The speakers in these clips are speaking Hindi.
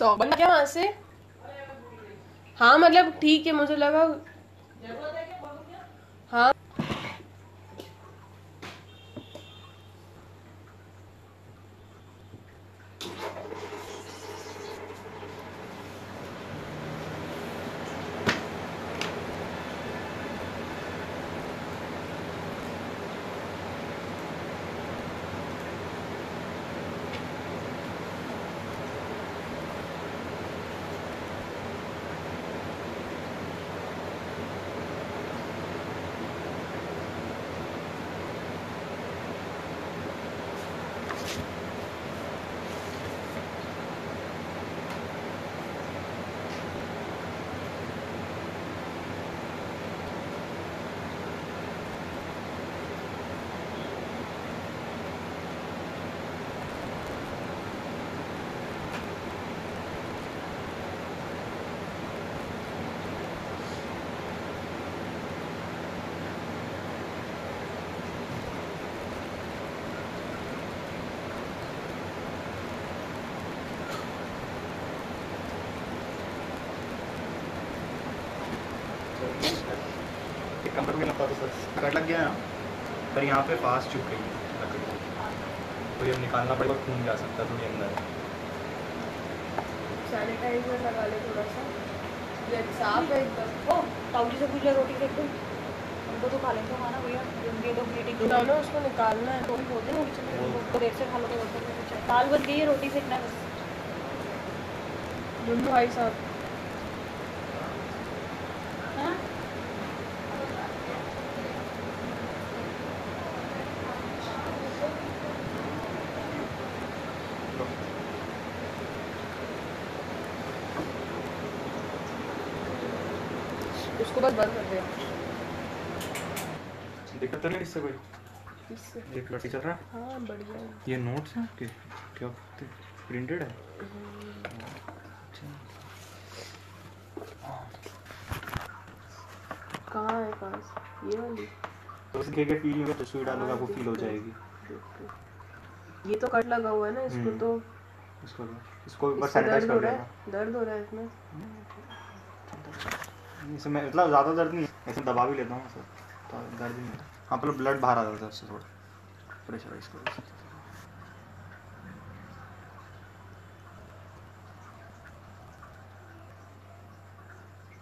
सौ। बन क्या वहाँ से? हाँ मतलब ठीक है मुझे लगा कट लग गया ना पर यहाँ पे फास्ट चुप गई लकड़ी। तो ये निकालना पड़ेगा खून जा सकता है थोड़ी अंदर। सैनिटाइजर लगा ले थोड़ा सा। ये साफ़ है एकदम। ओ से पूछ ले रोटी फेंक दो। हमको तो खा लेंगे खाना भैया। ये तो ब्लीडिंग ना ना उसको निकालना है। थोड़ी होती है ना वो- वो देर से खा लो तो होता। दाल बन गई है रोटी सेकना है बस। दुनू भाई साहब हाँ? उसको बस बंद कर दे। दिक्कत तो नहीं इससे कोई? इससे। एक लड़की चल रहा? है हाँ। बढ़िया ये नोट्स हैं आपके? क्या प्रिंटेड है? कहाँ है पास? ये वाली। तो उसके के फील होगा तो सुई डालोगे आपको फील हो जाएगी। ये तो कट लगा हुआ है ना इसको हम्म। तो इसको इसको एक बार सैनिटाइज कर लेना दर्द हो रहा है इसमें? इसमें इतना ज़्यादा दर्द नहीं है ऐसे दबा भी लेता हूँ सर तो दर्द नहीं है। हाँ मतलब ब्लड बाहर आ जाता है उससे थोड़ा। प्रेशर इसको।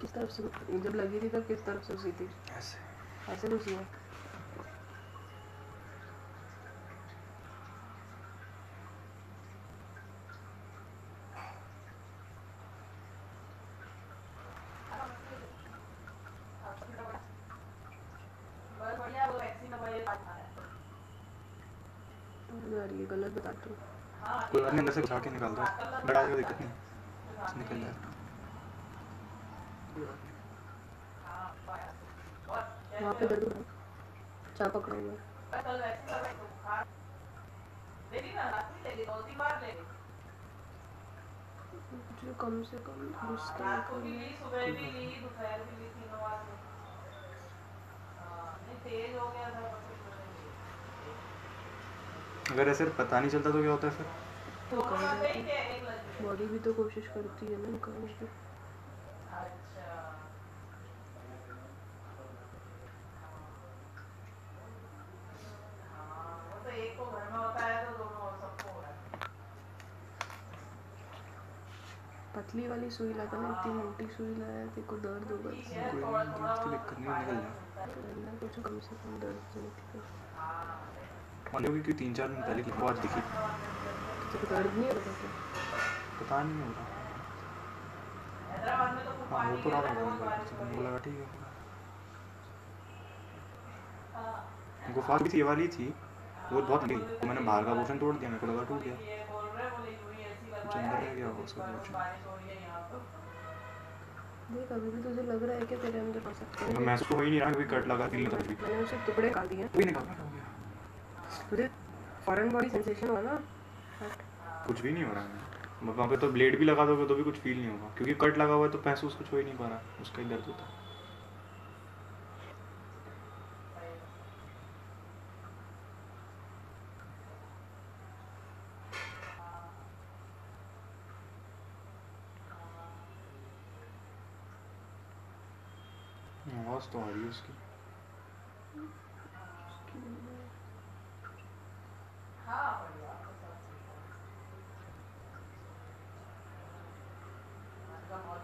किस तरफ़ से जब लगी थी तब किस तरफ़ से उसी थी? ऐसे। ऐसे घुसी है यार ये गलत बताते हो नहीं अंदर से घुसा के निकाल दो ब्लड आ जाएगा दिक्कत नहीं। निकल जाएगा वहाँ पे दर्द हो रहा है चाप पकड़ा हुआ है। मुझे कम से कम उसका निकालना है। अगर ऐसे पता नहीं चलता तो क्या होता है फिर? बॉडी भी तो कोशिश करती है ना निकालने की। पतली वाली सुई लगा ना इतनी मोटी सुई लाया तेरे को दर्द होगा। कुछ कम से कम दर्द तो होगी कि तीन चार दिन पहले की आज दिखी? पता नहीं हो रहा हाँ वो तो रहा लगा ठीक है गुफा भी थी ये वाली थी वो बहुत गई तो मैंने बाहर का पोर्शन तोड़ दिया मेरे को लगा टूट गया कुछ अंदर रह गया होगा उसका पोर्शन देख अभी भी तुझे लग रहा है कि तेरे अंदर हो सकता तो है मैं उसको वही नहीं रहा कभी कट लगा फील नहीं था मैंने उसे टुकड़े काट दिए। कोई निकाल हो गया तुझे फॉरेन बॉडी सेंसेशन हुआ ना। कुछ भी नहीं हो रहा है। वहाँ पे तो ब्लेड भी लगा दोगे तो भी कुछ फील नहीं होगा। क्योंकि कट लगा हुआ है तो महसूस कुछ हो ही नहीं पा रहा। उसका ही दर्द होता है। आवाज़ तो आ रही है उसकी।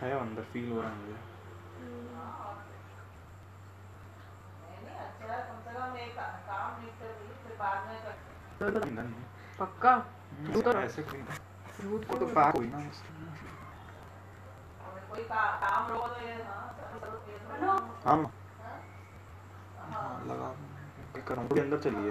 है अंदर फील हो रहा है मुझे। पक्का? तो- ऐसे कोई झूठ को तो पैक हुई ना बस। हाँ। हाँ, लगा मैं कर रहा हूँ थोड़ी अंदर चलिए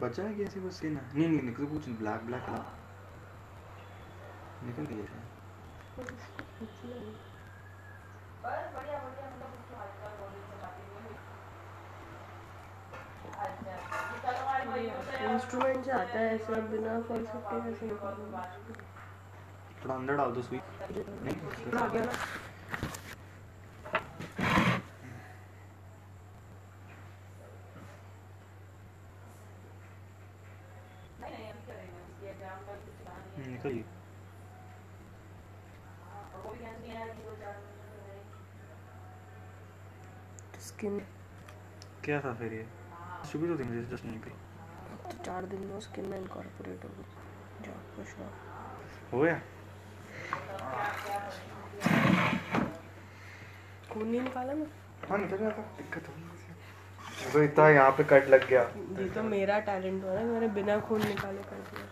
बचा है कैसी बस ना नहीं नहीं निकल कुछ ब्लैक ब्लैक कलर निकल भाइयों से इंस्ट्रूमेंट से आता है ऐसा बिना फॉल्स के कैसे निकालूँगा थोड़ा अंदर डाल दो स्वीट नहीं आ गया ना नहीं नहीं अभी करेंगे ये एग्ज़ाम का कुछ कहानी है हम्म, निकल गई और वो भी कैंसिल नहीं आएगी दो चार महीने में रहेगी स्किन क्या था फिर ये? सुबह तो मुझे जस्ट नहीं गई तो चार दिन में स्किन में इनकॉर्पोरेट हो गई। जाओ खुश रहो। हो गया? खून नहीं निकाला ना हाँ निकल गया था। दिक्कत हो गई तो इतना यहाँ पे कट लग गया। ये तो मेरा टैलेंट हो ना मैंने बिना खून निकाले कर दिया।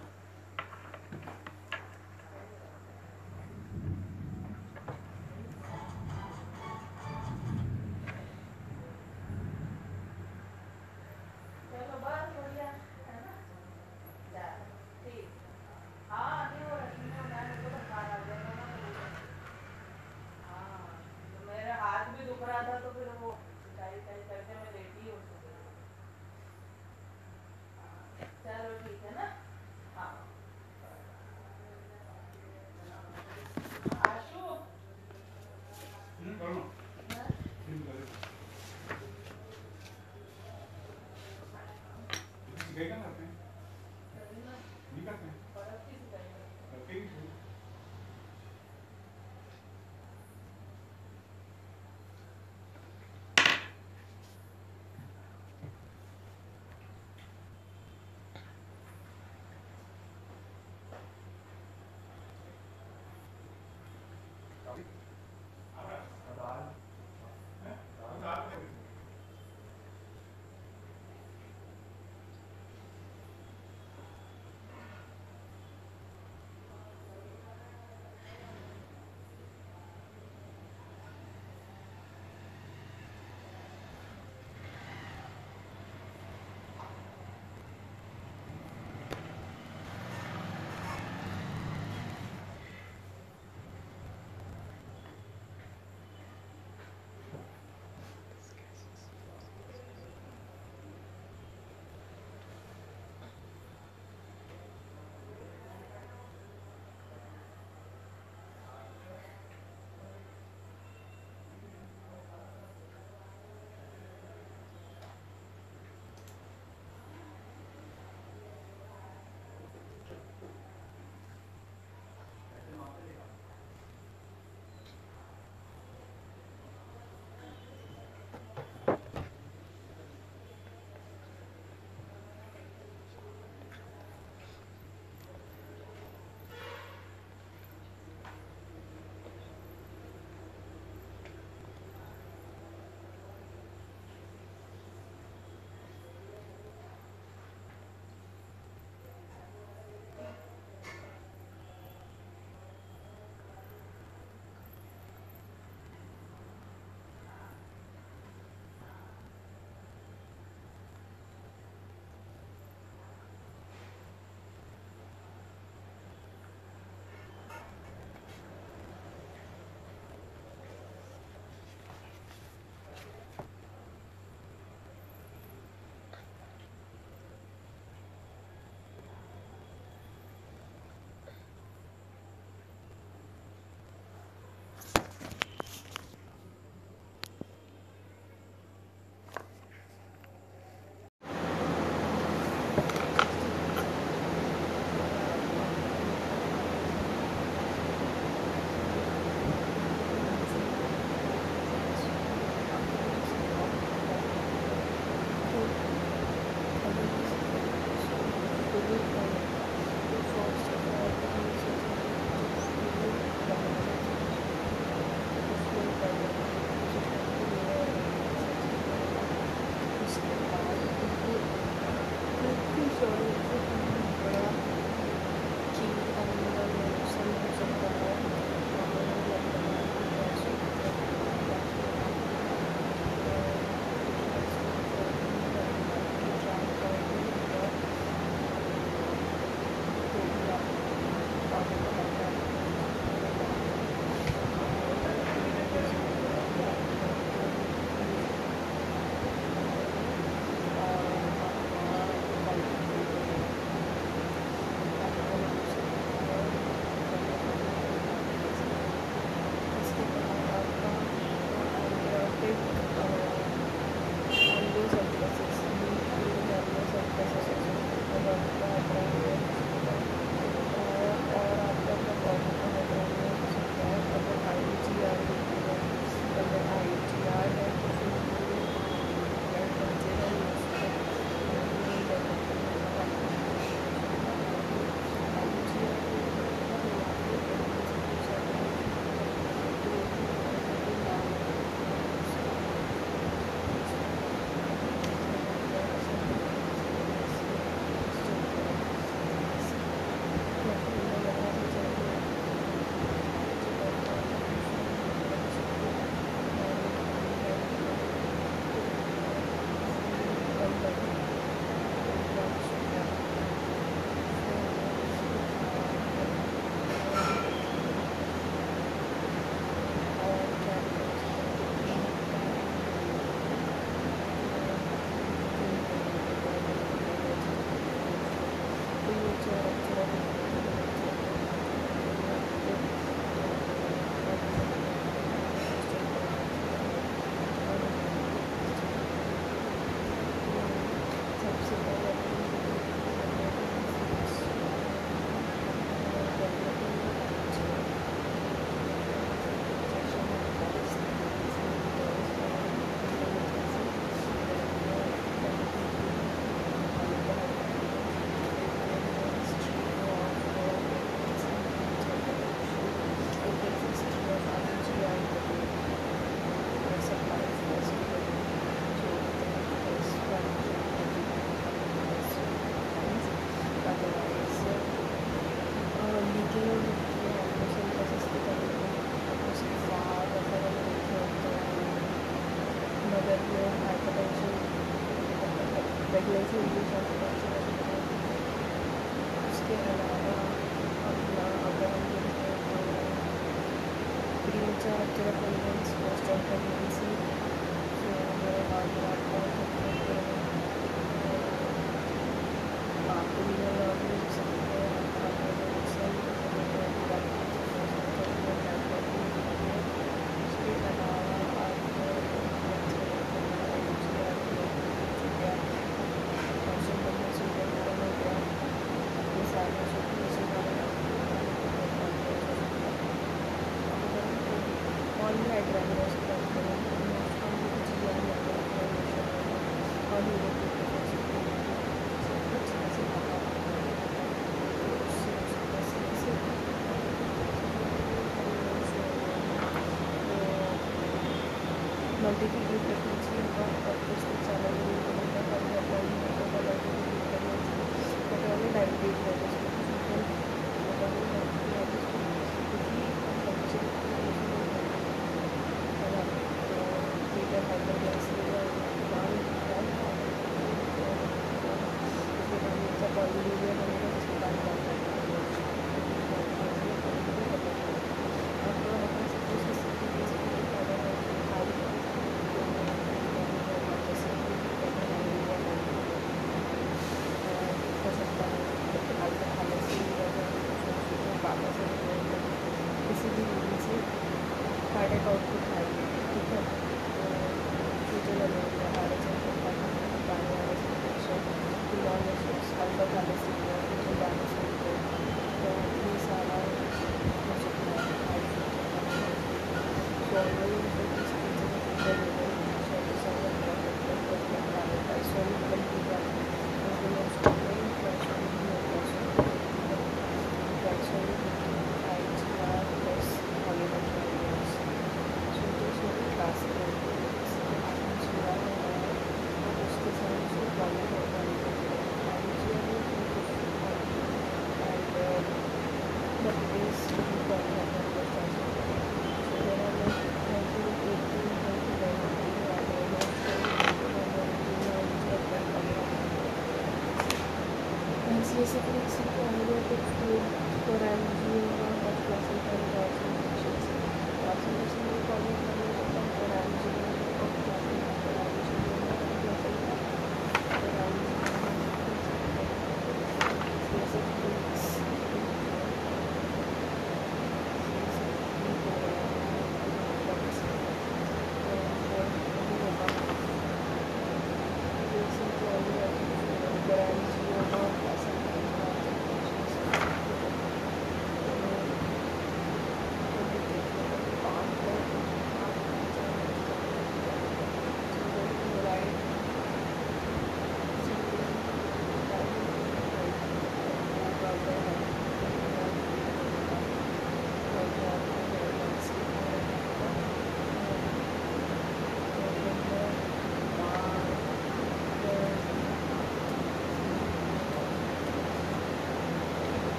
Thank you.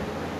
for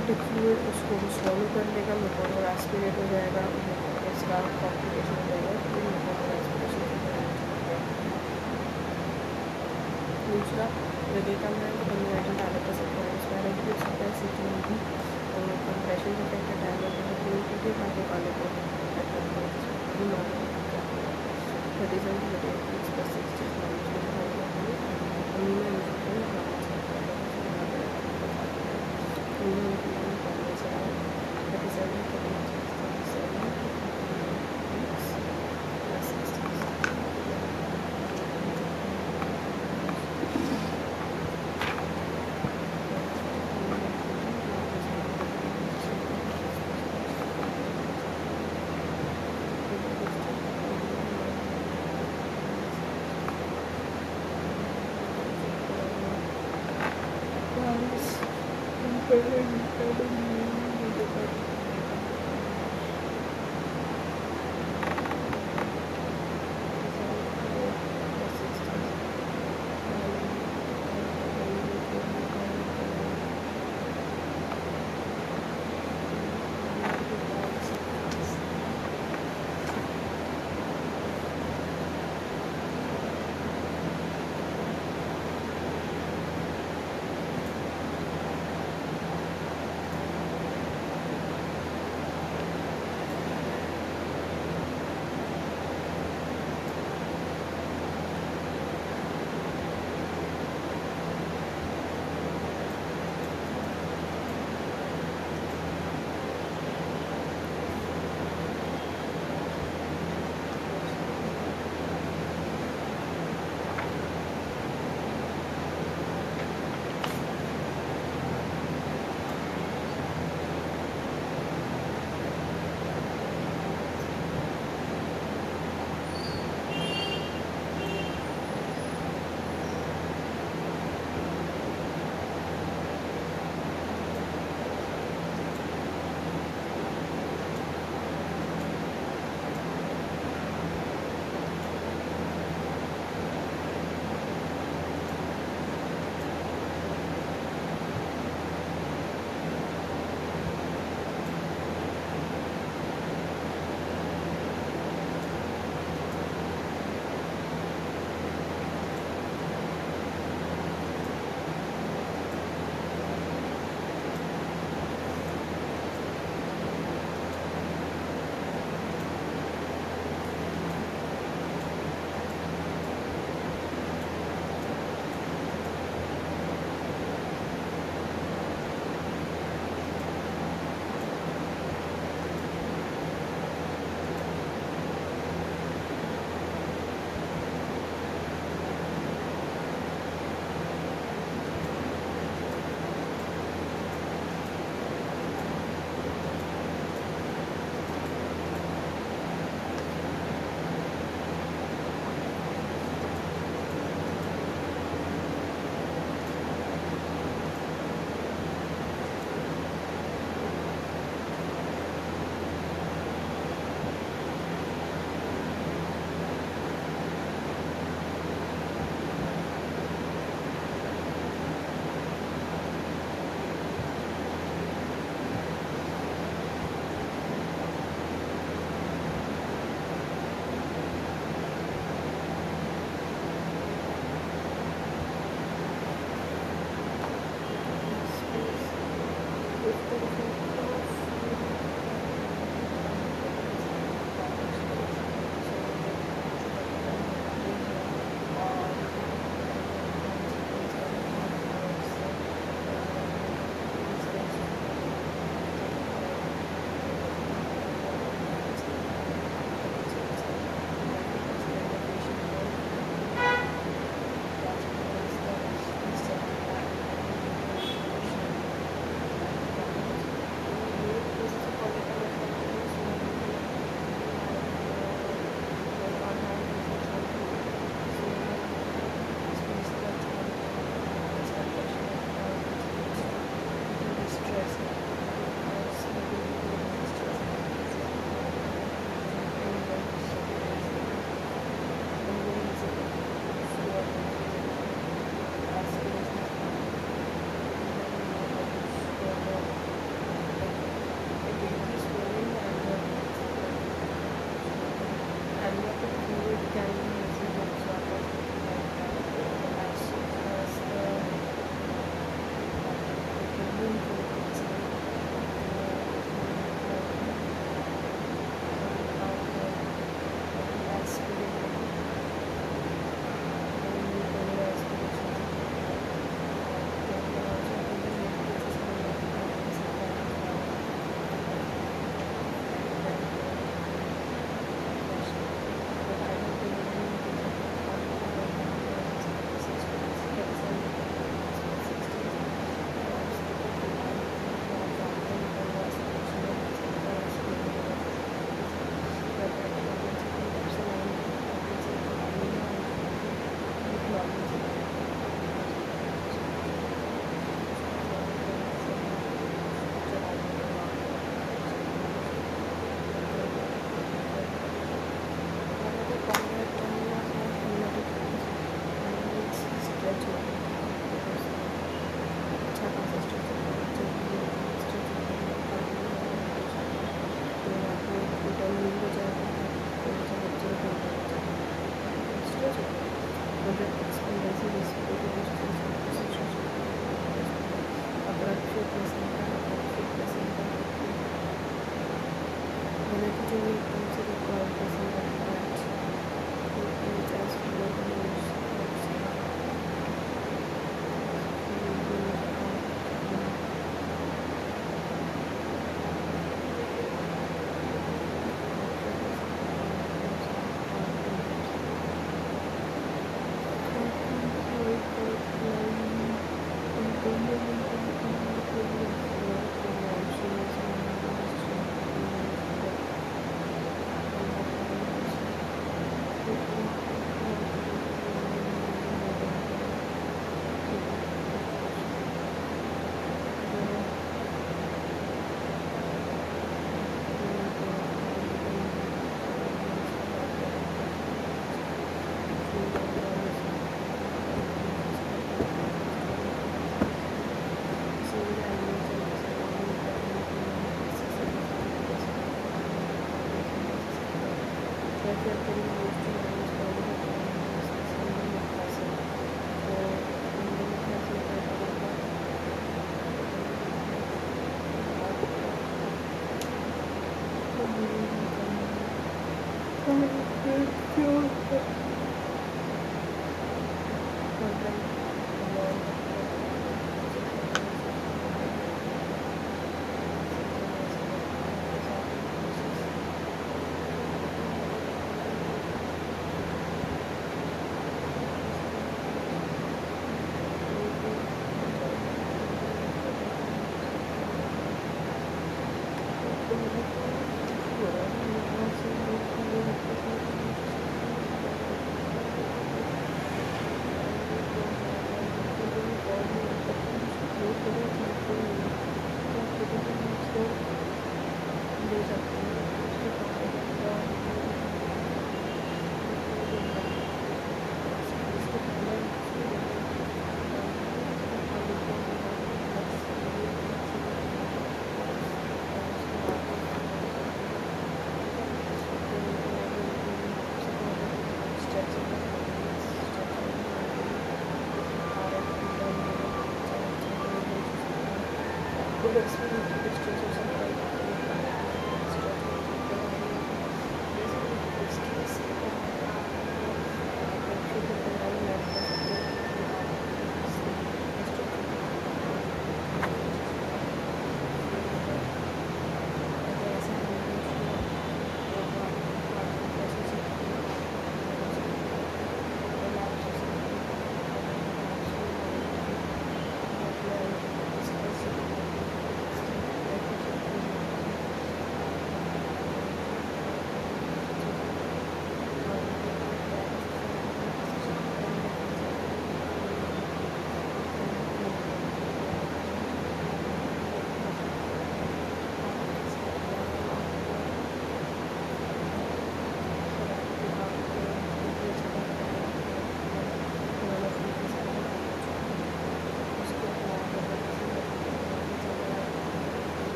acidic fluid उसको भी स्वॉलो कर लेगा म्यूकोडर एस्पिरेट हो जाएगा इसका कॉम्प्लिकेशन हो जाएगा, फिर म्यूकोडर एस्पिरेशन दूसरा हृदय का मैं इन्वर्जन डालने का सकता है रेड भी हो सकता है सीटी में भी और कंप्रेशन के फैक्टर डालने के लिए के आगे वाले को thirty seven thirty eight six plus six में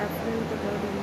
afternoon to go to